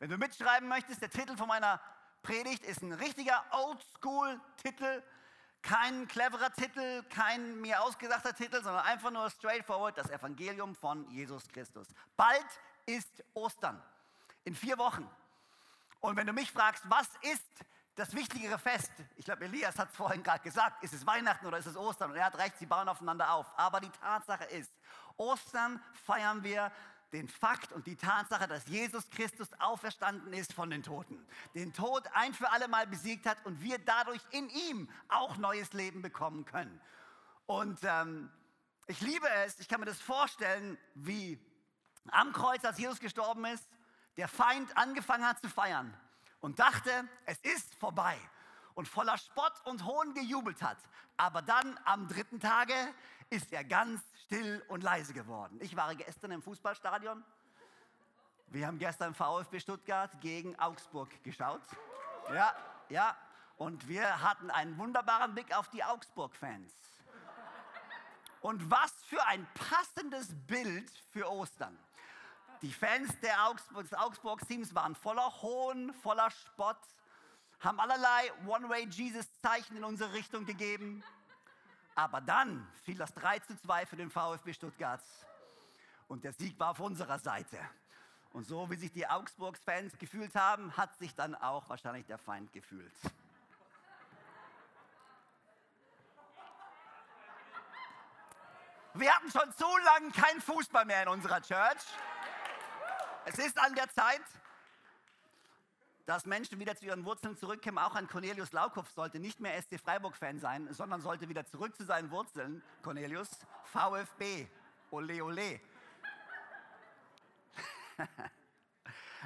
Wenn du mitschreiben möchtest, der Titel von meiner Predigt ist ein richtiger Oldschool-Titel, kein cleverer Titel, kein mir ausgedachter Titel, sondern einfach nur straightforward das Evangelium von Jesus Christus. Bald ist Ostern, in vier Wochen. Und wenn du mich fragst, was ist das wichtigere Fest? Ich glaube, Elias hat es vorhin gerade gesagt, ist es Weihnachten oder ist es Ostern? Und er hat recht, sie bauen aufeinander auf. Aber die Tatsache ist, Ostern feiern wir den Fakt und die Tatsache, dass Jesus Christus auferstanden ist von den Toten, den Tod ein für alle Mal besiegt hat und wir dadurch in ihm auch neues Leben bekommen können. Und ähm, ich liebe es, ich kann mir das vorstellen, wie am Kreuz, als Jesus gestorben ist, der Feind angefangen hat zu feiern und dachte, es ist vorbei und voller Spott und Hohn gejubelt hat. Aber dann am dritten Tage ist er ganz still und leise geworden. Ich war gestern im Fußballstadion. Wir haben gestern VfB Stuttgart gegen Augsburg geschaut. Ja, ja. Und wir hatten einen wunderbaren Blick auf die Augsburg-Fans. Und was für ein passendes Bild für Ostern. Die Fans Augsburg, des Augsburg-Teams waren voller Hohn, voller Spott, haben allerlei One-Way-Jesus-Zeichen in unsere Richtung gegeben. Aber dann fiel das 3 zu 2 für den VfB Stuttgart und der Sieg war auf unserer Seite. Und so wie sich die Augsburgs-Fans gefühlt haben, hat sich dann auch wahrscheinlich der Feind gefühlt. Wir hatten schon zu lange keinen Fußball mehr in unserer Church. Es ist an der Zeit, dass Menschen wieder zu ihren Wurzeln zurückkommen. Auch ein Cornelius Laukopf sollte nicht mehr SC Freiburg-Fan sein, sondern sollte wieder zurück zu seinen Wurzeln. Cornelius, VfB, ole ole.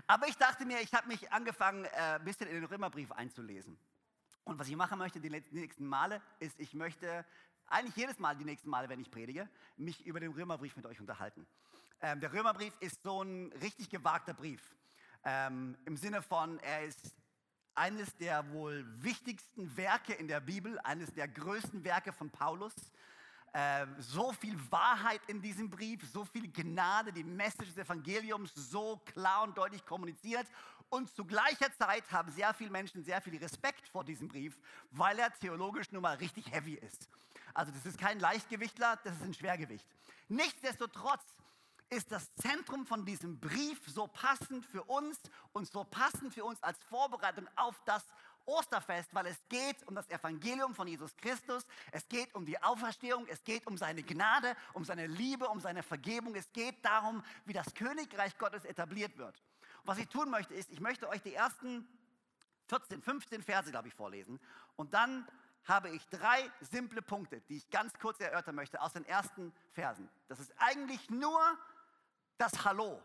Aber ich dachte mir, ich habe mich angefangen, ein äh, bisschen in den Römerbrief einzulesen. Und was ich machen möchte die nächsten Male, ist, ich möchte eigentlich jedes Mal, die nächsten Male, wenn ich predige, mich über den Römerbrief mit euch unterhalten. Ähm, der Römerbrief ist so ein richtig gewagter Brief. Ähm, Im Sinne von, er ist eines der wohl wichtigsten Werke in der Bibel, eines der größten Werke von Paulus. Äh, so viel Wahrheit in diesem Brief, so viel Gnade, die Message des Evangeliums so klar und deutlich kommuniziert. Und zu gleicher Zeit haben sehr viele Menschen sehr viel Respekt vor diesem Brief, weil er theologisch nun mal richtig heavy ist. Also das ist kein Leichtgewichtler, das ist ein Schwergewicht. Nichtsdestotrotz ist das Zentrum von diesem Brief so passend für uns und so passend für uns als Vorbereitung auf das Osterfest, weil es geht um das Evangelium von Jesus Christus, es geht um die Auferstehung, es geht um seine Gnade, um seine Liebe, um seine Vergebung, es geht darum, wie das Königreich Gottes etabliert wird. Was ich tun möchte, ist, ich möchte euch die ersten 14, 15 Verse, glaube ich, vorlesen und dann habe ich drei simple Punkte, die ich ganz kurz erörtern möchte aus den ersten Versen. Das ist eigentlich nur das Hallo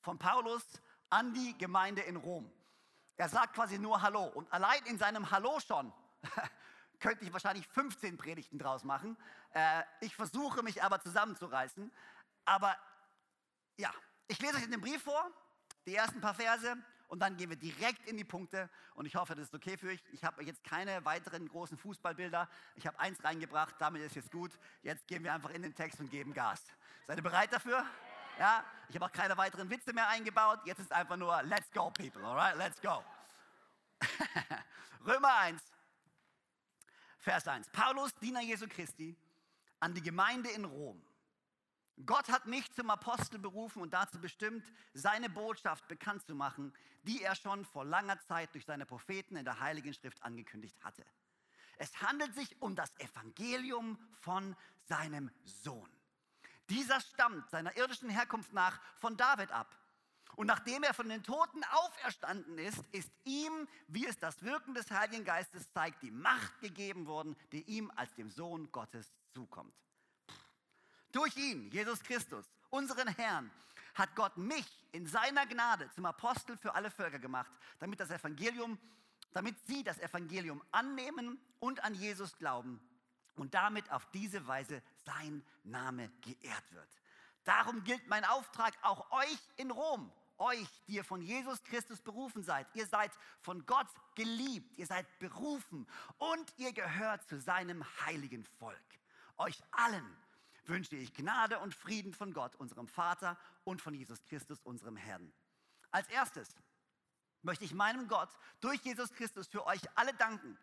von Paulus an die Gemeinde in Rom. Er sagt quasi nur Hallo. Und allein in seinem Hallo schon könnte ich wahrscheinlich 15 Predigten draus machen. Äh, ich versuche mich aber zusammenzureißen. Aber ja, ich lese euch in den Brief vor, die ersten paar Verse, und dann gehen wir direkt in die Punkte. Und ich hoffe, das ist okay für euch. Ich habe jetzt keine weiteren großen Fußballbilder. Ich habe eins reingebracht, damit ist jetzt gut. Jetzt gehen wir einfach in den Text und geben Gas. Seid ihr bereit dafür? Ja, ich habe auch keine weiteren Witze mehr eingebaut. Jetzt ist einfach nur Let's go, people. Alright, let's go. Römer 1, Vers 1. Paulus, Diener Jesu Christi, an die Gemeinde in Rom. Gott hat mich zum Apostel berufen und dazu bestimmt, seine Botschaft bekannt zu machen, die er schon vor langer Zeit durch seine Propheten in der Heiligen Schrift angekündigt hatte. Es handelt sich um das Evangelium von seinem Sohn dieser stammt seiner irdischen Herkunft nach von David ab. Und nachdem er von den Toten auferstanden ist, ist ihm, wie es das Wirken des Heiligen Geistes zeigt, die Macht gegeben worden, die ihm als dem Sohn Gottes zukommt. Durch ihn, Jesus Christus, unseren Herrn, hat Gott mich in seiner Gnade zum Apostel für alle Völker gemacht, damit das Evangelium, damit sie das Evangelium annehmen und an Jesus glauben und damit auf diese Weise sein Name geehrt wird. Darum gilt mein Auftrag auch euch in Rom, euch, die ihr von Jesus Christus berufen seid. Ihr seid von Gott geliebt, ihr seid berufen und ihr gehört zu seinem heiligen Volk. Euch allen wünsche ich Gnade und Frieden von Gott, unserem Vater und von Jesus Christus, unserem Herrn. Als erstes möchte ich meinem Gott durch Jesus Christus für euch alle danken.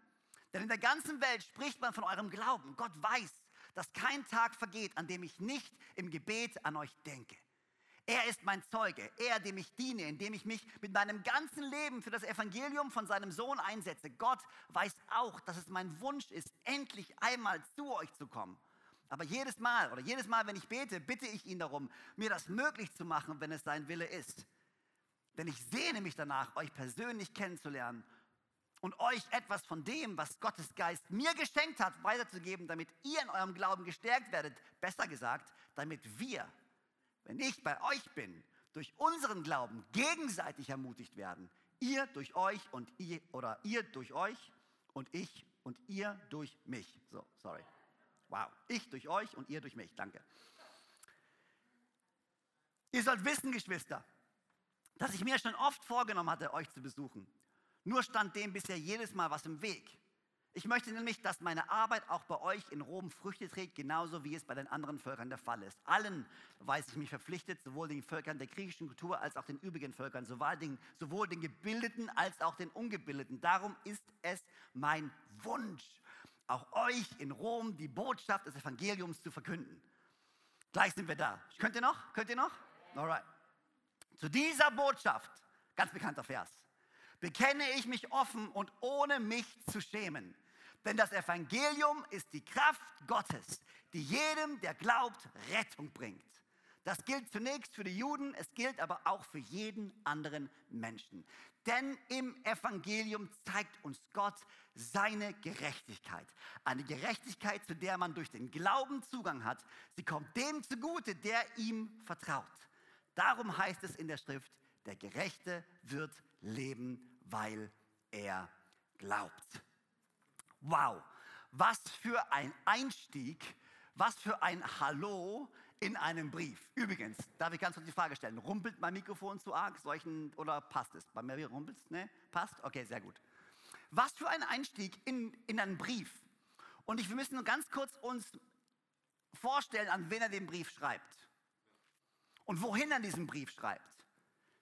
Denn in der ganzen Welt spricht man von eurem Glauben. Gott weiß, dass kein Tag vergeht, an dem ich nicht im Gebet an euch denke. Er ist mein Zeuge, er, dem ich diene, indem ich mich mit meinem ganzen Leben für das Evangelium von seinem Sohn einsetze. Gott weiß auch, dass es mein Wunsch ist, endlich einmal zu euch zu kommen. Aber jedes Mal oder jedes Mal, wenn ich bete, bitte ich ihn darum, mir das möglich zu machen, wenn es sein Wille ist. Denn ich sehne mich danach, euch persönlich kennenzulernen und euch etwas von dem, was Gottes Geist mir geschenkt hat, weiterzugeben, damit ihr in eurem Glauben gestärkt werdet. Besser gesagt, damit wir, wenn ich bei euch bin, durch unseren Glauben gegenseitig ermutigt werden. Ihr durch euch und ihr oder ihr durch euch und ich und ihr durch mich. So, sorry. Wow. Ich durch euch und ihr durch mich. Danke. Ihr sollt wissen, Geschwister, dass ich mir schon oft vorgenommen hatte, euch zu besuchen. Nur stand dem bisher jedes Mal was im Weg. Ich möchte nämlich, dass meine Arbeit auch bei euch in Rom Früchte trägt, genauso wie es bei den anderen Völkern der Fall ist. Allen weiß ich mich verpflichtet, sowohl den Völkern der griechischen Kultur als auch den übrigen Völkern, sowohl den, sowohl den Gebildeten als auch den Ungebildeten. Darum ist es mein Wunsch, auch euch in Rom die Botschaft des Evangeliums zu verkünden. Gleich sind wir da. Könnt ihr noch? Könnt ihr noch? Alright. Zu dieser Botschaft, ganz bekannter Vers bekenne ich mich offen und ohne mich zu schämen. Denn das Evangelium ist die Kraft Gottes, die jedem, der glaubt, Rettung bringt. Das gilt zunächst für die Juden, es gilt aber auch für jeden anderen Menschen. Denn im Evangelium zeigt uns Gott seine Gerechtigkeit. Eine Gerechtigkeit, zu der man durch den Glauben Zugang hat. Sie kommt dem zugute, der ihm vertraut. Darum heißt es in der Schrift, der Gerechte wird leben weil er glaubt. Wow, was für ein Einstieg, was für ein Hallo in einem Brief. Übrigens, darf ich ganz kurz die Frage stellen, rumpelt mein Mikrofon zu arg solchen, oder passt es? Bei mir rumpelt es, ne? Passt? Okay, sehr gut. Was für ein Einstieg in, in einen Brief. Und ich, wir müssen nur ganz kurz uns vorstellen, an wen er den Brief schreibt. Und wohin er diesen Brief schreibt.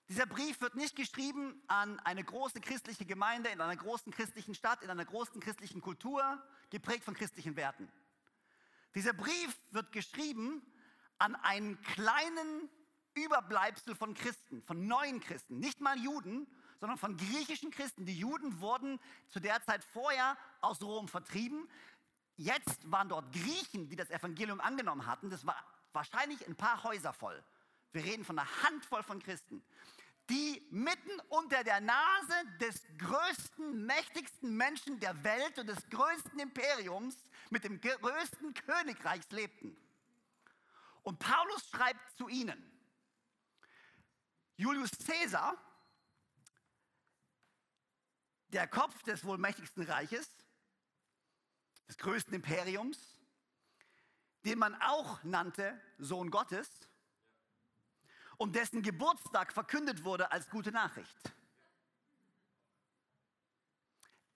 Dieser Brief wird nicht geschrieben an eine große christliche Gemeinde in einer großen christlichen Stadt, in einer großen christlichen Kultur, geprägt von christlichen Werten. Dieser Brief wird geschrieben an einen kleinen Überbleibsel von Christen, von neuen Christen, nicht mal Juden, sondern von griechischen Christen. Die Juden wurden zu der Zeit vorher aus Rom vertrieben. Jetzt waren dort Griechen, die das Evangelium angenommen hatten. Das war wahrscheinlich ein paar Häuser voll. Wir reden von einer Handvoll von Christen die mitten unter der Nase des größten, mächtigsten Menschen der Welt und des größten Imperiums mit dem größten Königreichs lebten. Und Paulus schreibt zu ihnen, Julius Caesar, der Kopf des wohl mächtigsten Reiches, des größten Imperiums, den man auch nannte Sohn Gottes, und dessen Geburtstag verkündet wurde als gute Nachricht.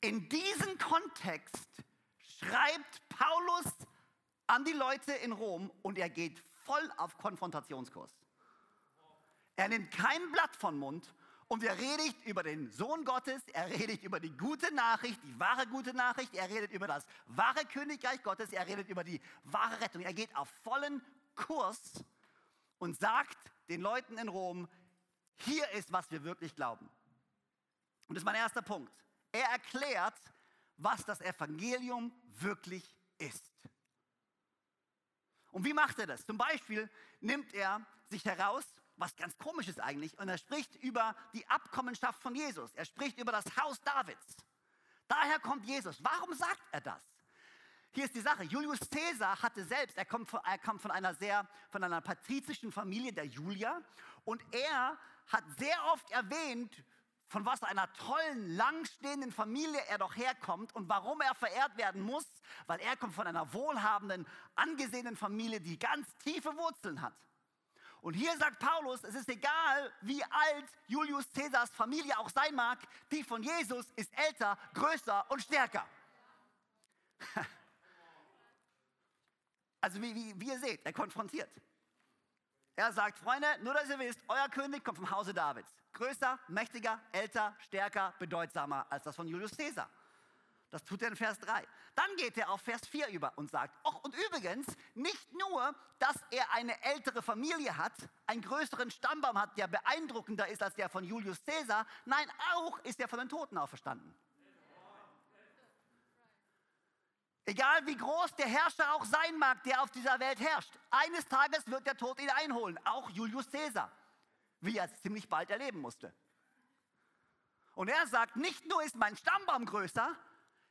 In diesem Kontext schreibt Paulus an die Leute in Rom und er geht voll auf Konfrontationskurs. Er nimmt kein Blatt von Mund und er redet über den Sohn Gottes, er redet über die gute Nachricht, die wahre gute Nachricht, er redet über das wahre Königreich Gottes, er redet über die wahre Rettung. Er geht auf vollen Kurs und sagt, den Leuten in Rom, hier ist, was wir wirklich glauben. Und das ist mein erster Punkt. Er erklärt, was das Evangelium wirklich ist. Und wie macht er das? Zum Beispiel nimmt er sich heraus, was ganz komisch ist eigentlich, und er spricht über die Abkommenschaft von Jesus. Er spricht über das Haus Davids. Daher kommt Jesus. Warum sagt er das? Hier ist die Sache. Julius Caesar hatte selbst, er kommt von, er kommt von einer sehr, von einer patrizischen Familie der Julia und er hat sehr oft erwähnt, von was einer tollen, langstehenden Familie er doch herkommt und warum er verehrt werden muss, weil er kommt von einer wohlhabenden, angesehenen Familie, die ganz tiefe Wurzeln hat. Und hier sagt Paulus, es ist egal, wie alt Julius Caesars Familie auch sein mag, die von Jesus ist älter, größer und stärker. Also wie, wie, wie ihr seht, er konfrontiert. Er sagt, Freunde, nur dass ihr wisst, euer König kommt vom Hause Davids. Größer, mächtiger, älter, stärker, bedeutsamer als das von Julius Caesar. Das tut er in Vers 3. Dann geht er auf Vers 4 über und sagt, ach und übrigens, nicht nur, dass er eine ältere Familie hat, einen größeren Stammbaum hat, der beeindruckender ist als der von Julius Caesar, nein, auch ist er von den Toten auferstanden. Egal wie groß der Herrscher auch sein mag, der auf dieser Welt herrscht, eines Tages wird der Tod ihn einholen, auch Julius Caesar, wie er es ziemlich bald erleben musste. Und er sagt, nicht nur ist mein Stammbaum größer,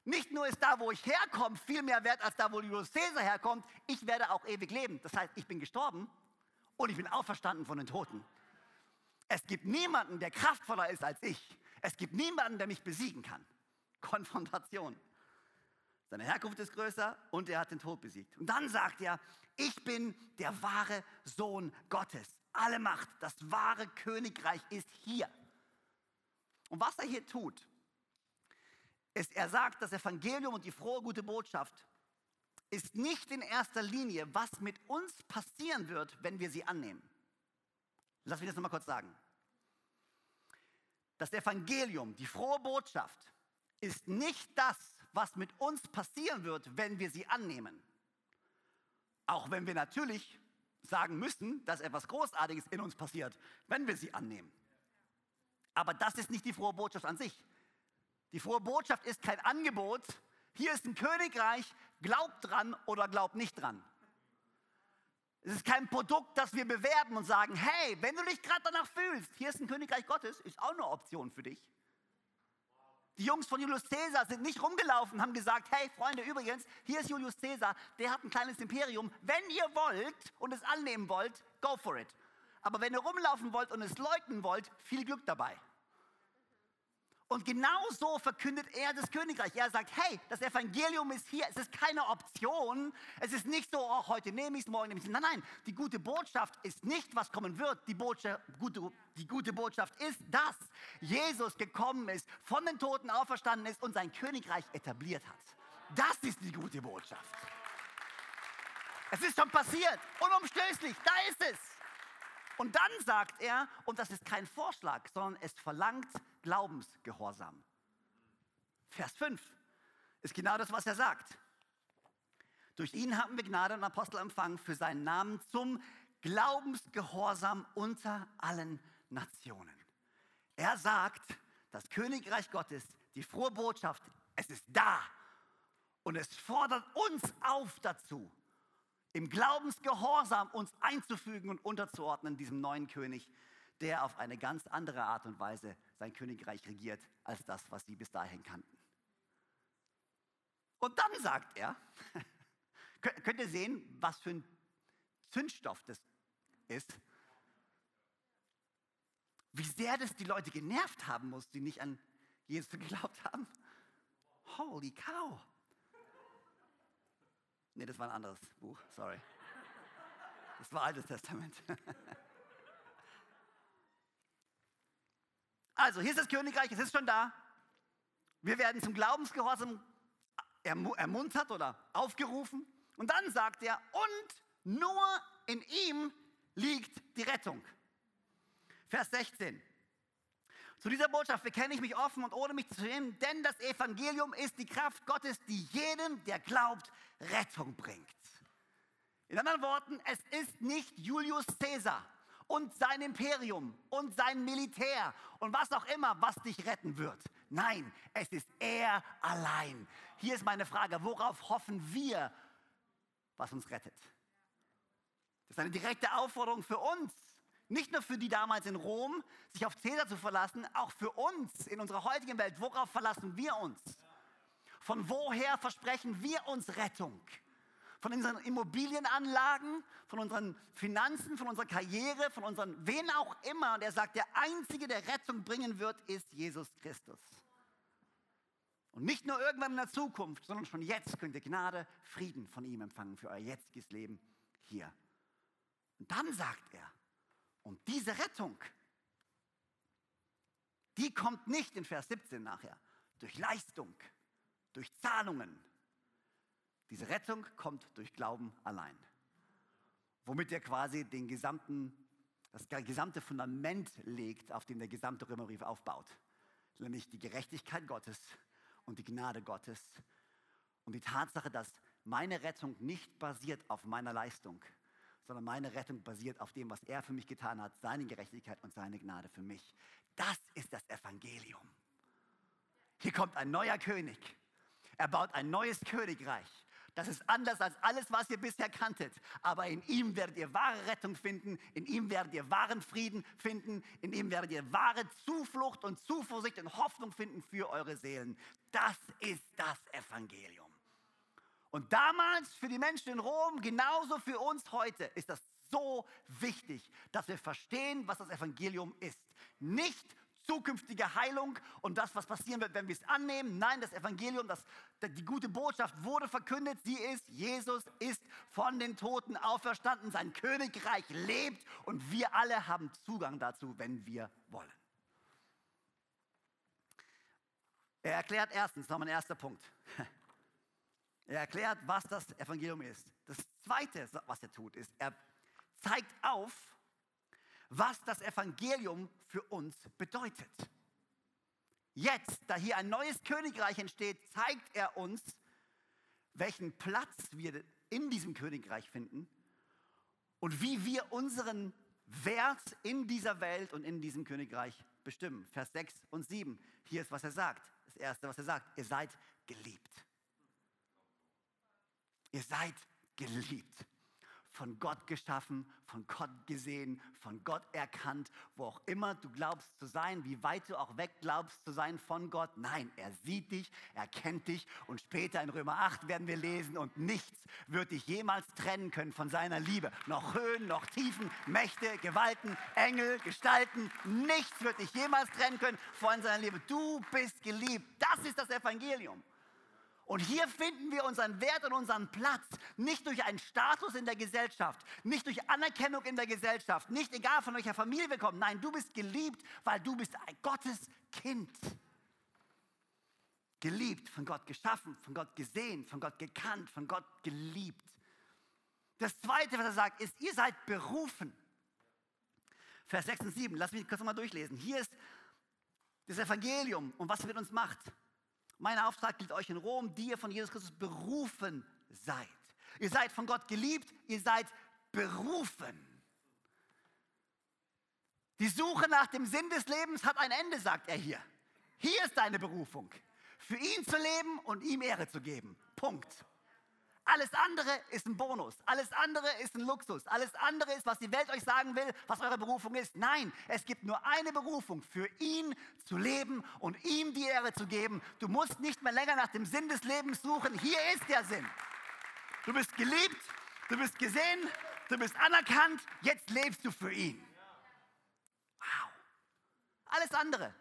nicht nur ist da, wo ich herkomme, viel mehr wert als da, wo Julius Caesar herkommt, ich werde auch ewig leben. Das heißt, ich bin gestorben und ich bin auferstanden von den Toten. Es gibt niemanden, der kraftvoller ist als ich. Es gibt niemanden, der mich besiegen kann. Konfrontation. Seine Herkunft ist größer und er hat den Tod besiegt. Und dann sagt er, ich bin der wahre Sohn Gottes. Alle Macht, das wahre Königreich ist hier. Und was er hier tut, ist, er sagt, das Evangelium und die frohe gute Botschaft ist nicht in erster Linie, was mit uns passieren wird, wenn wir sie annehmen. Lass mich das nochmal kurz sagen. Das Evangelium, die frohe Botschaft, ist nicht das, was mit uns passieren wird, wenn wir sie annehmen. Auch wenn wir natürlich sagen müssen, dass etwas Großartiges in uns passiert, wenn wir sie annehmen. Aber das ist nicht die frohe Botschaft an sich. Die frohe Botschaft ist kein Angebot. Hier ist ein Königreich, glaubt dran oder glaubt nicht dran. Es ist kein Produkt, das wir bewerben und sagen, hey, wenn du dich gerade danach fühlst, hier ist ein Königreich Gottes, ist auch eine Option für dich. Die Jungs von Julius Caesar sind nicht rumgelaufen und haben gesagt, hey Freunde, übrigens, hier ist Julius Caesar, der hat ein kleines Imperium. Wenn ihr wollt und es annehmen wollt, go for it. Aber wenn ihr rumlaufen wollt und es leugnen wollt, viel Glück dabei. Und genau so verkündet er das Königreich. Er sagt, hey, das Evangelium ist hier. Es ist keine Option. Es ist nicht so, oh, heute nehme ich es, morgen nehme ich es. Nein, nein, die gute Botschaft ist nicht, was kommen wird. Die, Botschaft, gute, die gute Botschaft ist, dass Jesus gekommen ist, von den Toten auferstanden ist und sein Königreich etabliert hat. Das ist die gute Botschaft. Es ist schon passiert, unumstößlich, da ist es. Und dann sagt er, und das ist kein Vorschlag, sondern es verlangt Glaubensgehorsam. Vers 5 ist genau das, was er sagt. Durch ihn haben wir Gnade und Apostel empfangen für seinen Namen zum Glaubensgehorsam unter allen Nationen. Er sagt, das Königreich Gottes, die frohe Botschaft, es ist da. Und es fordert uns auf dazu, im Glaubensgehorsam uns einzufügen und unterzuordnen diesem neuen König, der auf eine ganz andere Art und Weise sein Königreich regiert als das, was sie bis dahin kannten. Und dann sagt er, könnt ihr sehen, was für ein Zündstoff das ist? Wie sehr das die Leute genervt haben muss, die nicht an Jesus geglaubt haben. Holy cow. Nee, das war ein anderes Buch, sorry. Das war Altes Testament. Also, hier ist das Königreich, es ist schon da. Wir werden zum Glaubensgehorsam ermuntert oder aufgerufen. Und dann sagt er, und nur in ihm liegt die Rettung. Vers 16. Zu dieser Botschaft bekenne ich mich offen und ohne mich zu schämen, denn das Evangelium ist die Kraft Gottes, die jedem, der glaubt, Rettung bringt. In anderen Worten, es ist nicht Julius Caesar und sein Imperium und sein Militär und was auch immer, was dich retten wird. Nein, es ist er allein. Hier ist meine Frage, worauf hoffen wir, was uns rettet? Das ist eine direkte Aufforderung für uns. Nicht nur für die damals in Rom, sich auf Caesar zu verlassen, auch für uns in unserer heutigen Welt. Worauf verlassen wir uns? Von woher versprechen wir uns Rettung? Von unseren Immobilienanlagen, von unseren Finanzen, von unserer Karriere, von unseren, wen auch immer. Und er sagt, der Einzige, der Rettung bringen wird, ist Jesus Christus. Und nicht nur irgendwann in der Zukunft, sondern schon jetzt könnt ihr Gnade, Frieden von ihm empfangen für euer jetziges Leben hier. Und dann sagt er, und diese Rettung, die kommt nicht in Vers 17 nachher durch Leistung, durch Zahlungen. Diese Rettung kommt durch Glauben allein. Womit er quasi den gesamten, das gesamte Fundament legt, auf dem der gesamte Römerbrief aufbaut. Nämlich die Gerechtigkeit Gottes und die Gnade Gottes und die Tatsache, dass meine Rettung nicht basiert auf meiner Leistung, sondern meine Rettung basiert auf dem, was er für mich getan hat, seine Gerechtigkeit und seine Gnade für mich. Das ist das Evangelium. Hier kommt ein neuer König. Er baut ein neues Königreich. Das ist anders als alles, was ihr bisher kanntet. Aber in ihm werdet ihr wahre Rettung finden, in ihm werdet ihr wahren Frieden finden, in ihm werdet ihr wahre Zuflucht und Zuversicht und Hoffnung finden für eure Seelen. Das ist das Evangelium. Und damals für die Menschen in Rom, genauso für uns heute, ist das so wichtig, dass wir verstehen, was das Evangelium ist. Nicht zukünftige Heilung und das, was passieren wird, wenn wir es annehmen. Nein, das Evangelium, das, die gute Botschaft wurde verkündet. Sie ist, Jesus ist von den Toten auferstanden. Sein Königreich lebt und wir alle haben Zugang dazu, wenn wir wollen. Er erklärt erstens, noch mein erster Punkt. Er erklärt, was das Evangelium ist. Das Zweite, was er tut, ist, er zeigt auf, was das Evangelium für uns bedeutet. Jetzt, da hier ein neues Königreich entsteht, zeigt er uns, welchen Platz wir in diesem Königreich finden und wie wir unseren Wert in dieser Welt und in diesem Königreich bestimmen. Vers 6 und 7. Hier ist, was er sagt. Das Erste, was er sagt. Ihr seid geliebt. Ihr seid geliebt von Gott geschaffen, von Gott gesehen, von Gott erkannt, wo auch immer du glaubst zu sein, wie weit du auch weg glaubst zu sein von Gott. Nein, er sieht dich, er kennt dich und später in Römer 8 werden wir lesen und nichts wird dich jemals trennen können von seiner Liebe. Noch Höhen, noch Tiefen, Mächte, Gewalten, Engel, Gestalten, nichts wird dich jemals trennen können von seiner Liebe. Du bist geliebt. Das ist das Evangelium. Und hier finden wir unseren Wert und unseren Platz nicht durch einen Status in der Gesellschaft, nicht durch Anerkennung in der Gesellschaft, nicht egal von welcher Familie wir kommen. Nein, du bist geliebt, weil du bist ein Gottes Kind. Geliebt, von Gott geschaffen, von Gott gesehen, von Gott gekannt, von Gott geliebt. Das Zweite, was er sagt, ist, ihr seid berufen. Vers 6 und 7, lass mich kurz nochmal durchlesen. Hier ist das Evangelium und was es mit uns macht. Mein Auftrag gilt euch in Rom, die ihr von Jesus Christus berufen seid. Ihr seid von Gott geliebt, ihr seid berufen. Die Suche nach dem Sinn des Lebens hat ein Ende, sagt er hier. Hier ist deine Berufung. Für ihn zu leben und ihm Ehre zu geben. Punkt. Alles andere ist ein Bonus. Alles andere ist ein Luxus. Alles andere ist, was die Welt euch sagen will, was eure Berufung ist. Nein, es gibt nur eine Berufung, für ihn zu leben und ihm die Ehre zu geben. Du musst nicht mehr länger nach dem Sinn des Lebens suchen. Hier ist der Sinn. Du bist geliebt, du bist gesehen, du bist anerkannt. Jetzt lebst du für ihn. Wow. Alles andere.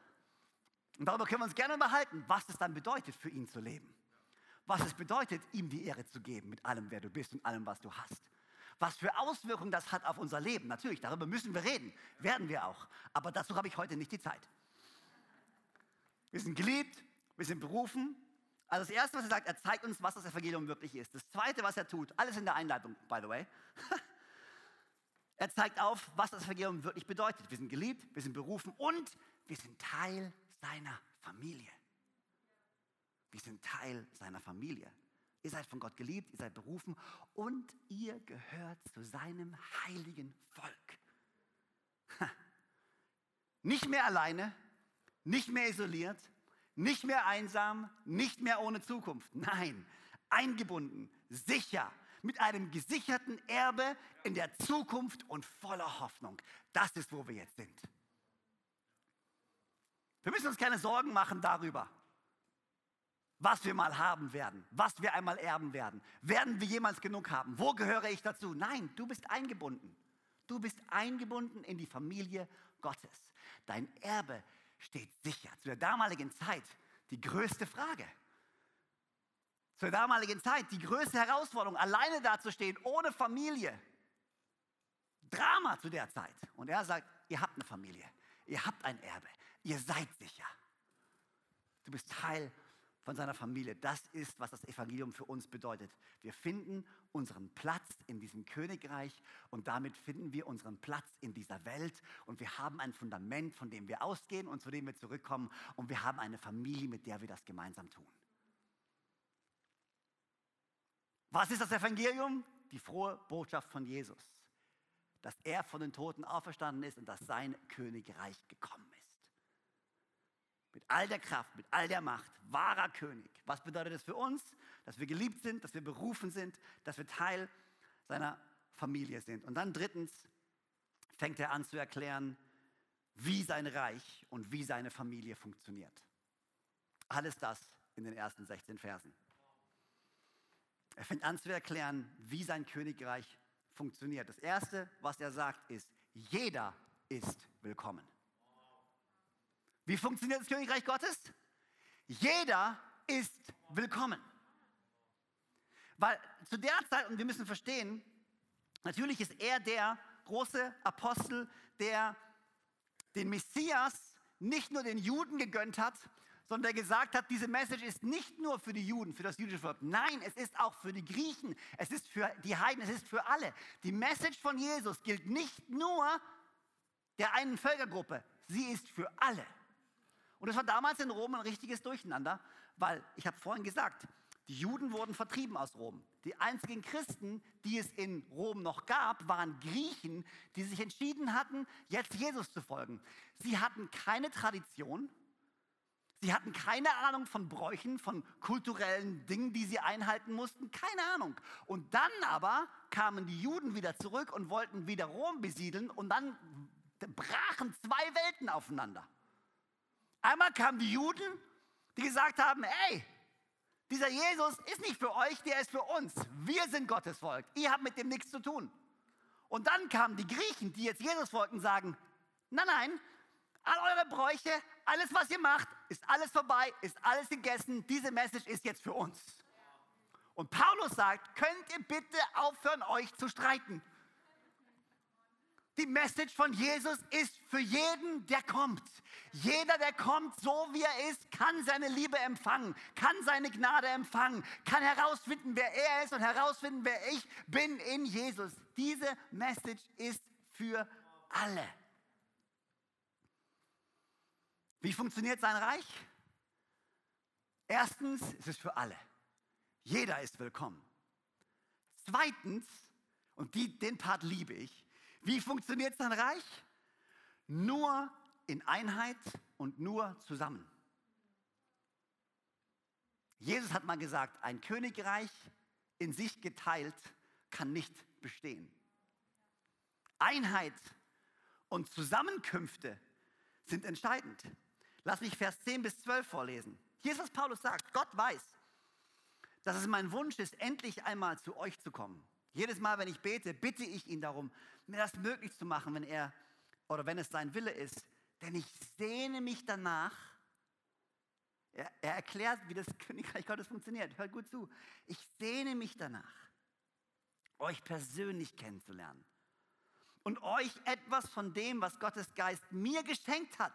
Und darüber können wir uns gerne unterhalten, was es dann bedeutet, für ihn zu leben was es bedeutet, ihm die Ehre zu geben mit allem, wer du bist und allem, was du hast. Was für Auswirkungen das hat auf unser Leben. Natürlich, darüber müssen wir reden. Werden wir auch. Aber dazu habe ich heute nicht die Zeit. Wir sind geliebt, wir sind berufen. Also das Erste, was er sagt, er zeigt uns, was das Evangelium wirklich ist. Das Zweite, was er tut, alles in der Einleitung, by the way. er zeigt auf, was das Evangelium wirklich bedeutet. Wir sind geliebt, wir sind berufen und wir sind Teil seiner Familie. Wir sind Teil seiner Familie. Ihr seid von Gott geliebt, ihr seid berufen und ihr gehört zu seinem heiligen Volk. Nicht mehr alleine, nicht mehr isoliert, nicht mehr einsam, nicht mehr ohne Zukunft. Nein, eingebunden, sicher, mit einem gesicherten Erbe in der Zukunft und voller Hoffnung. Das ist, wo wir jetzt sind. Wir müssen uns keine Sorgen machen darüber was wir mal haben werden, was wir einmal erben werden. Werden wir jemals genug haben? Wo gehöre ich dazu? Nein, du bist eingebunden. Du bist eingebunden in die Familie Gottes. Dein Erbe steht sicher. Zu der damaligen Zeit die größte Frage. Zur damaligen Zeit die größte Herausforderung, alleine dazustehen, ohne Familie. Drama zu der Zeit. Und er sagt, ihr habt eine Familie, ihr habt ein Erbe, ihr seid sicher. Du bist Teil von seiner Familie. Das ist, was das Evangelium für uns bedeutet. Wir finden unseren Platz in diesem Königreich und damit finden wir unseren Platz in dieser Welt und wir haben ein Fundament, von dem wir ausgehen und zu dem wir zurückkommen und wir haben eine Familie, mit der wir das gemeinsam tun. Was ist das Evangelium? Die frohe Botschaft von Jesus. Dass er von den Toten auferstanden ist und dass sein Königreich gekommen ist. Mit all der Kraft, mit all der Macht, wahrer König. Was bedeutet das für uns? Dass wir geliebt sind, dass wir berufen sind, dass wir Teil seiner Familie sind. Und dann drittens fängt er an zu erklären, wie sein Reich und wie seine Familie funktioniert. Alles das in den ersten 16 Versen. Er fängt an zu erklären, wie sein Königreich funktioniert. Das Erste, was er sagt, ist, jeder ist willkommen. Wie funktioniert das Königreich Gottes? Jeder ist willkommen. Weil zu der Zeit, und wir müssen verstehen, natürlich ist er der große Apostel, der den Messias nicht nur den Juden gegönnt hat, sondern der gesagt hat, diese Message ist nicht nur für die Juden, für das jüdische Volk. Nein, es ist auch für die Griechen, es ist für die Heiden, es ist für alle. Die Message von Jesus gilt nicht nur der einen Völkergruppe, sie ist für alle. Und es war damals in Rom ein richtiges Durcheinander, weil, ich habe vorhin gesagt, die Juden wurden vertrieben aus Rom. Die einzigen Christen, die es in Rom noch gab, waren Griechen, die sich entschieden hatten, jetzt Jesus zu folgen. Sie hatten keine Tradition, Sie hatten keine Ahnung von Bräuchen, von kulturellen Dingen, die sie einhalten mussten, keine Ahnung. Und dann aber kamen die Juden wieder zurück und wollten wieder Rom besiedeln und dann brachen zwei Welten aufeinander. Einmal kamen die Juden, die gesagt haben, ey, dieser Jesus ist nicht für euch, der ist für uns. Wir sind Gottes Volk. Ihr habt mit dem nichts zu tun. Und dann kamen die Griechen, die jetzt Jesus folgten, sagen, nein, nein, all eure Bräuche, alles, was ihr macht, ist alles vorbei, ist alles gegessen. Diese Message ist jetzt für uns. Und Paulus sagt, könnt ihr bitte aufhören, euch zu streiten? Die Message von Jesus ist für jeden, der kommt. Jeder, der kommt, so wie er ist, kann seine Liebe empfangen, kann seine Gnade empfangen, kann herausfinden, wer er ist und herausfinden, wer ich bin in Jesus. Diese Message ist für alle. Wie funktioniert sein Reich? Erstens, es ist für alle. Jeder ist willkommen. Zweitens, und die, den Part liebe ich, wie funktioniert sein Reich? Nur in Einheit und nur zusammen. Jesus hat mal gesagt, ein Königreich in sich geteilt kann nicht bestehen. Einheit und Zusammenkünfte sind entscheidend. Lass mich Vers 10 bis 12 vorlesen. Hier ist, was Paulus sagt. Gott weiß, dass es mein Wunsch ist, endlich einmal zu euch zu kommen. Jedes Mal, wenn ich bete, bitte ich ihn darum, mir das möglich zu machen, wenn er oder wenn es sein Wille ist. Denn ich sehne mich danach. Er, er erklärt, wie das Königreich Gottes funktioniert. Hört gut zu. Ich sehne mich danach, euch persönlich kennenzulernen und euch etwas von dem, was Gottes Geist mir geschenkt hat,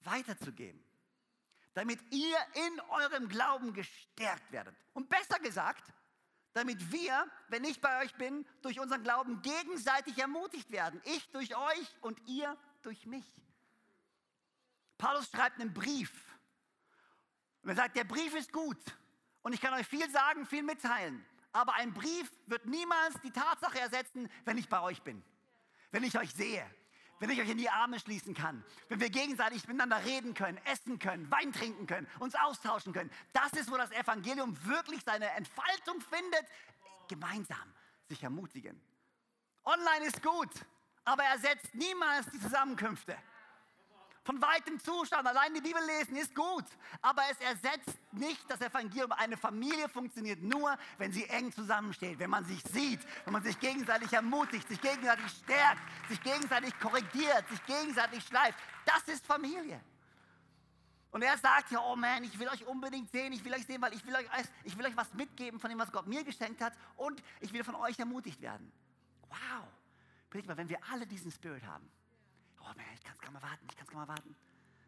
weiterzugeben, damit ihr in eurem Glauben gestärkt werdet. Und besser gesagt, damit wir, wenn ich bei euch bin, durch unseren Glauben gegenseitig ermutigt werden. Ich durch euch und ihr durch mich. Paulus schreibt einen Brief. Und er sagt, der Brief ist gut. Und ich kann euch viel sagen, viel mitteilen. Aber ein Brief wird niemals die Tatsache ersetzen, wenn ich bei euch bin. Wenn ich euch sehe wenn ich euch in die Arme schließen kann, wenn wir gegenseitig miteinander reden können, essen können, Wein trinken können, uns austauschen können. Das ist, wo das Evangelium wirklich seine Entfaltung findet. Gemeinsam sich ermutigen. Online ist gut, aber ersetzt niemals die Zusammenkünfte. Von weitem zuschauen, allein die Bibel lesen ist gut. Aber es ersetzt nicht das Evangelium. Eine Familie funktioniert nur, wenn sie eng zusammensteht, wenn man sich sieht, wenn man sich gegenseitig ermutigt, sich gegenseitig stärkt, sich gegenseitig korrigiert, sich gegenseitig schleift. Das ist Familie. Und er sagt ja, oh man, ich will euch unbedingt sehen, ich will euch sehen, weil ich will euch, ich will euch was mitgeben von dem, was Gott mir geschenkt hat und ich will von euch ermutigt werden. Wow. Überleg mal, wenn wir alle diesen Spirit haben. Oh man, ich kann es kaum erwarten, ich kann es kaum erwarten.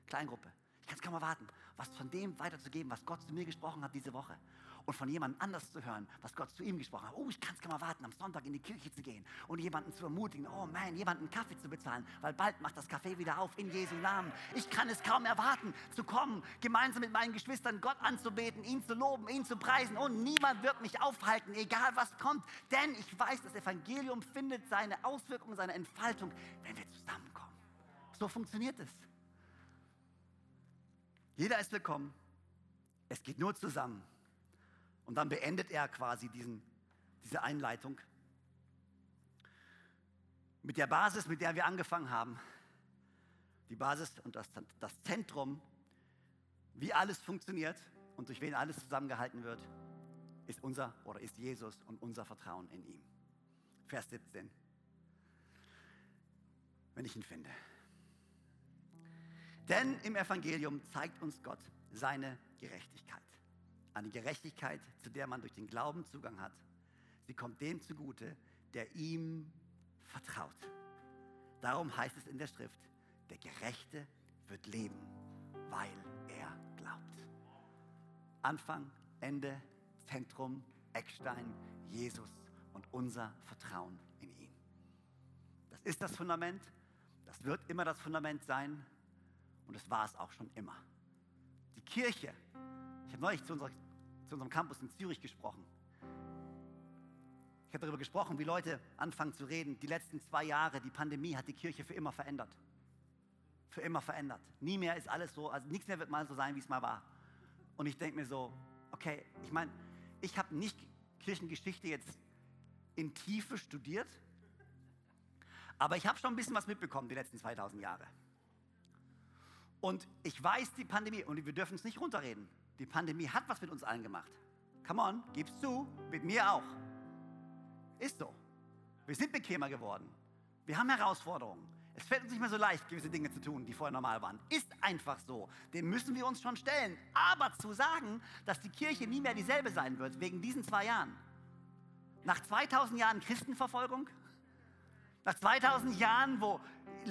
Kleingruppe, ich kann es kaum erwarten, was von dem weiterzugeben, was Gott zu mir gesprochen hat diese Woche und von jemandem anders zu hören, was Gott zu ihm gesprochen hat. Oh, ich kann es kaum erwarten, am Sonntag in die Kirche zu gehen und jemanden zu ermutigen, oh man, jemanden Kaffee zu bezahlen, weil bald macht das Café wieder auf in Jesu Namen. Ich kann es kaum erwarten, zu kommen, gemeinsam mit meinen Geschwistern Gott anzubeten, ihn zu loben, ihn zu preisen und niemand wird mich aufhalten, egal was kommt, denn ich weiß, das Evangelium findet seine Auswirkungen, seine Entfaltung, wenn wir zusammenkommen. So funktioniert es. Jeder ist willkommen. Es geht nur zusammen. Und dann beendet er quasi diesen, diese Einleitung mit der Basis, mit der wir angefangen haben. Die Basis und das, das Zentrum, wie alles funktioniert und durch wen alles zusammengehalten wird, ist unser oder ist Jesus und unser Vertrauen in ihm. Vers 17. Wenn ich ihn finde. Denn im Evangelium zeigt uns Gott seine Gerechtigkeit. Eine Gerechtigkeit, zu der man durch den Glauben Zugang hat. Sie kommt dem zugute, der ihm vertraut. Darum heißt es in der Schrift, der Gerechte wird leben, weil er glaubt. Anfang, Ende, Zentrum, Eckstein, Jesus und unser Vertrauen in ihn. Das ist das Fundament, das wird immer das Fundament sein und das war es auch schon immer. Die Kirche, ich habe neulich zu, unserer, zu unserem Campus in Zürich gesprochen. Ich habe darüber gesprochen, wie Leute anfangen zu reden. Die letzten zwei Jahre, die Pandemie hat die Kirche für immer verändert. Für immer verändert. Nie mehr ist alles so, also nichts mehr wird mal so sein, wie es mal war. Und ich denke mir so, okay, ich meine, ich habe nicht Kirchengeschichte jetzt in Tiefe studiert, aber ich habe schon ein bisschen was mitbekommen die letzten 2000 Jahre. Und ich weiß, die Pandemie, und wir dürfen es nicht runterreden, die Pandemie hat was mit uns allen gemacht. Come on, gib's zu, mit mir auch. Ist so. Wir sind bequemer geworden. Wir haben Herausforderungen. Es fällt uns nicht mehr so leicht, gewisse Dinge zu tun, die vorher normal waren. Ist einfach so. Dem müssen wir uns schon stellen. Aber zu sagen, dass die Kirche nie mehr dieselbe sein wird, wegen diesen zwei Jahren, nach 2000 Jahren Christenverfolgung, nach 2000 Jahren, wo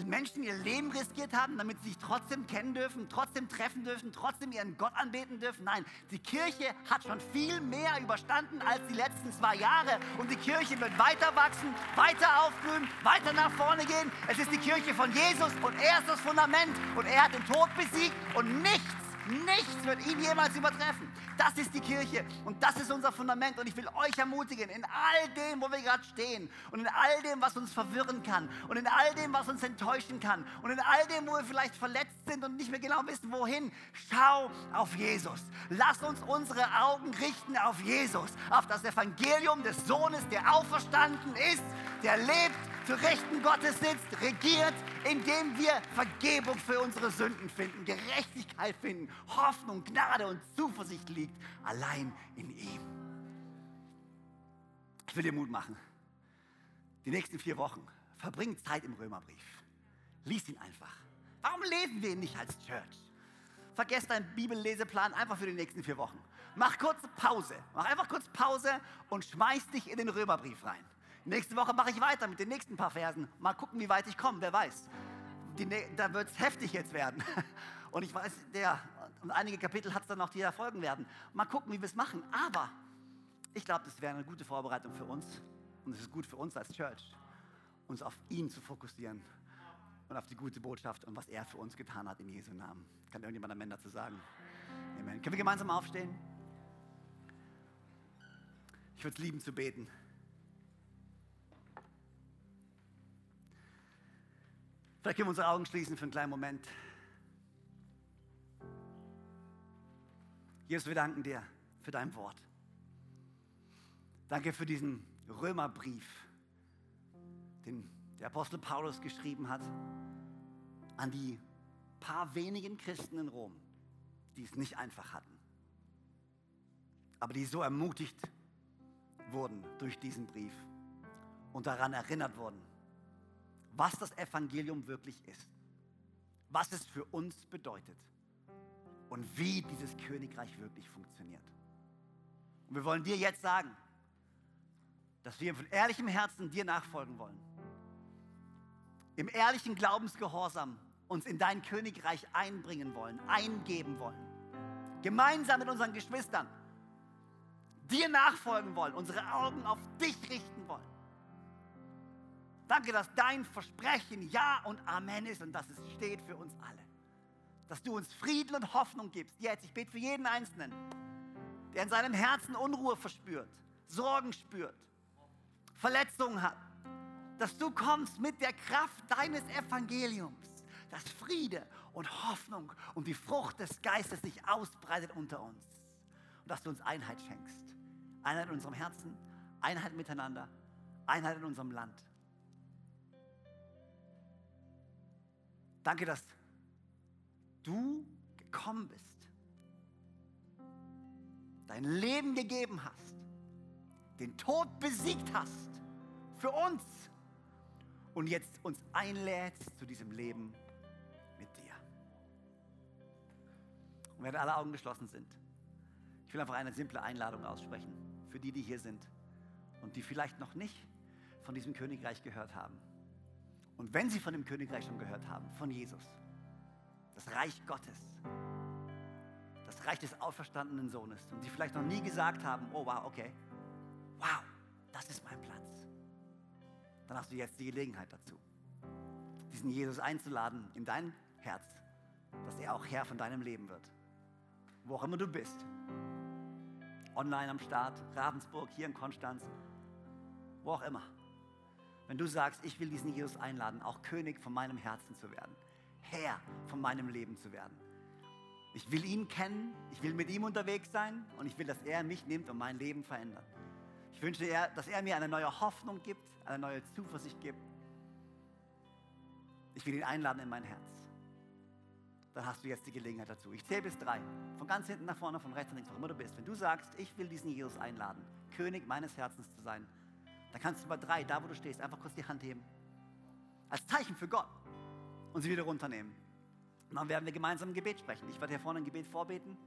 Menschen ihr Leben riskiert haben, damit sie sich trotzdem kennen dürfen, trotzdem treffen dürfen, trotzdem ihren Gott anbeten dürfen. Nein, die Kirche hat schon viel mehr überstanden als die letzten zwei Jahre. Und die Kirche wird weiter wachsen, weiter aufblühen, weiter nach vorne gehen. Es ist die Kirche von Jesus und er ist das Fundament. Und er hat den Tod besiegt und nichts Nichts wird ihn jemals übertreffen. Das ist die Kirche und das ist unser Fundament. Und ich will euch ermutigen, in all dem, wo wir gerade stehen und in all dem, was uns verwirren kann und in all dem, was uns enttäuschen kann und in all dem, wo wir vielleicht verletzt sind und nicht mehr genau wissen, wohin, schau auf Jesus. Lass uns unsere Augen richten auf Jesus, auf das Evangelium des Sohnes, der auferstanden ist, der lebt zu Rechten Gottes sitzt, regiert, indem wir Vergebung für unsere Sünden finden, Gerechtigkeit finden, Hoffnung, Gnade und Zuversicht liegt allein in ihm. Ich will dir Mut machen. Die nächsten vier Wochen verbring Zeit im Römerbrief. Lies ihn einfach. Warum lesen wir ihn nicht als Church? Vergesst deinen Bibelleseplan einfach für die nächsten vier Wochen. Mach kurz Pause. Mach einfach kurz Pause und schmeiß dich in den Römerbrief rein. Nächste Woche mache ich weiter mit den nächsten paar Versen. Mal gucken, wie weit ich komme, wer weiß. Die, da wird es heftig jetzt werden. Und ich weiß, der, und einige Kapitel hat es dann noch, die da folgen werden. Mal gucken, wie wir es machen. Aber ich glaube, das wäre eine gute Vorbereitung für uns. Und es ist gut für uns als Church, uns auf ihn zu fokussieren und auf die gute Botschaft und was er für uns getan hat in Jesu Namen. Kann irgendjemand Amen dazu sagen? Amen. Können wir gemeinsam aufstehen? Ich würde es lieben zu beten. Vielleicht können wir unsere Augen schließen für einen kleinen Moment. Jesus, wir danken dir für dein Wort. Danke für diesen Römerbrief, den der Apostel Paulus geschrieben hat an die paar wenigen Christen in Rom, die es nicht einfach hatten, aber die so ermutigt wurden durch diesen Brief und daran erinnert wurden, was das Evangelium wirklich ist, was es für uns bedeutet und wie dieses Königreich wirklich funktioniert. Und wir wollen dir jetzt sagen, dass wir von ehrlichem Herzen dir nachfolgen wollen. Im ehrlichen Glaubensgehorsam uns in dein Königreich einbringen wollen, eingeben wollen. Gemeinsam mit unseren Geschwistern dir nachfolgen wollen, unsere Augen auf dich richten wollen. Danke, dass dein Versprechen Ja und Amen ist und dass es steht für uns alle. Dass du uns Frieden und Hoffnung gibst. Jetzt, ich bete für jeden Einzelnen, der in seinem Herzen Unruhe verspürt, Sorgen spürt, Verletzungen hat. Dass du kommst mit der Kraft deines Evangeliums, dass Friede und Hoffnung und die Frucht des Geistes sich ausbreitet unter uns. Und dass du uns Einheit schenkst. Einheit in unserem Herzen, Einheit miteinander, Einheit in unserem Land. Danke, dass du gekommen bist, dein Leben gegeben hast, den Tod besiegt hast für uns und jetzt uns einlädst zu diesem Leben mit dir. Und wenn alle Augen geschlossen sind, ich will einfach eine simple Einladung aussprechen für die, die hier sind und die vielleicht noch nicht von diesem Königreich gehört haben. Und wenn sie von dem Königreich schon gehört haben, von Jesus, das Reich Gottes, das Reich des auferstandenen Sohnes, und sie vielleicht noch nie gesagt haben, oh wow, okay, wow, das ist mein Platz, dann hast du jetzt die Gelegenheit dazu, diesen Jesus einzuladen in dein Herz, dass er auch Herr von deinem Leben wird. Wo auch immer du bist. Online am Start, Ravensburg, hier in Konstanz, wo auch immer. Wenn du sagst, ich will diesen Jesus einladen, auch König von meinem Herzen zu werden, Herr von meinem Leben zu werden. Ich will ihn kennen, ich will mit ihm unterwegs sein und ich will, dass er mich nimmt und mein Leben verändert. Ich wünsche, dass er mir eine neue Hoffnung gibt, eine neue Zuversicht gibt. Ich will ihn einladen in mein Herz. Dann hast du jetzt die Gelegenheit dazu. Ich zähle bis drei. Von ganz hinten nach vorne, von rechts nach links, wo immer du bist. Wenn du sagst, ich will diesen Jesus einladen, König meines Herzens zu sein, dann kannst du bei drei, da wo du stehst, einfach kurz die Hand heben. Als Zeichen für Gott. Und sie wieder runternehmen. Und dann werden wir gemeinsam ein Gebet sprechen. Ich werde hier vorne ein Gebet vorbeten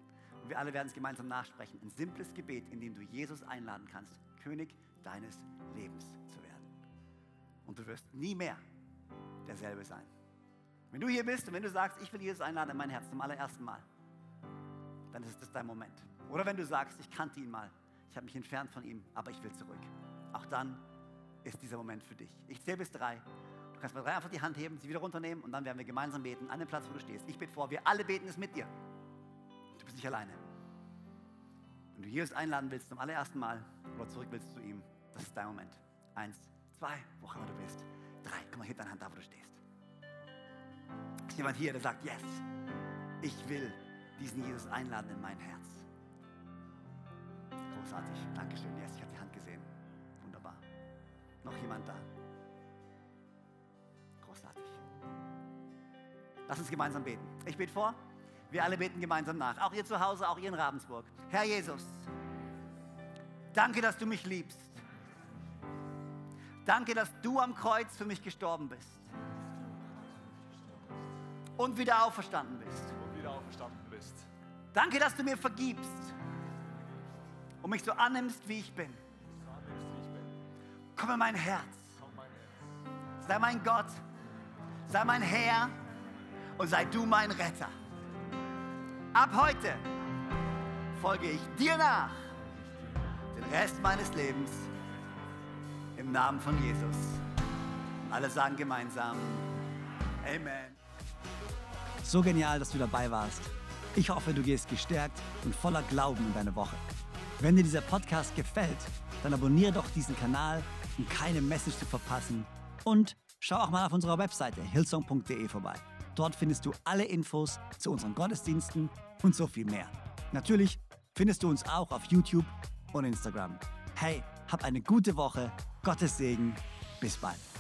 und wir alle werden es gemeinsam nachsprechen. Ein simples Gebet, in dem du Jesus einladen kannst, König deines Lebens zu werden. Und du wirst nie mehr derselbe sein. Wenn du hier bist und wenn du sagst, ich will Jesus einladen in mein Herz zum allerersten Mal, dann ist das dein Moment. Oder wenn du sagst, ich kannte ihn mal, ich habe mich entfernt von ihm, aber ich will zurück auch dann ist dieser Moment für dich. Ich zähle bis drei. Du kannst bei drei einfach die Hand heben, sie wieder runternehmen und dann werden wir gemeinsam beten an dem Platz, wo du stehst. Ich bete vor, wir alle beten es mit dir. Du bist nicht alleine. Wenn du Jesus einladen willst zum allerersten Mal oder zurück willst zu ihm, das ist dein Moment. Eins, zwei, wo auch immer du bist. Drei, komm mal, heb deine Hand da, wo du stehst. Ist jemand hier, der sagt, yes, ich will diesen Jesus einladen in mein Herz. Großartig, Dankeschön, yes, ich habe die Hand. Noch jemand da? Großartig. Lass uns gemeinsam beten. Ich bete vor. Wir alle beten gemeinsam nach. Auch ihr zu Hause, auch ihr in Ravensburg. Herr Jesus, danke, dass du mich liebst. Danke, dass du am Kreuz für mich gestorben bist. Und wieder auferstanden bist. Und wieder auferstanden bist. Danke, dass du mir vergibst und mich so annimmst, wie ich bin. Komm in mein Herz. Sei mein Gott, sei mein Herr und sei du mein Retter. Ab heute folge ich dir nach den Rest meines Lebens im Namen von Jesus. Alle sagen gemeinsam Amen. So genial, dass du dabei warst. Ich hoffe, du gehst gestärkt und voller Glauben in deine Woche. Wenn dir dieser Podcast gefällt, dann abonniere doch diesen Kanal um keine Message zu verpassen. Und schau auch mal auf unserer Webseite hillsong.de vorbei. Dort findest du alle Infos zu unseren Gottesdiensten und so viel mehr. Natürlich findest du uns auch auf YouTube und Instagram. Hey, hab eine gute Woche, Gottes Segen, bis bald.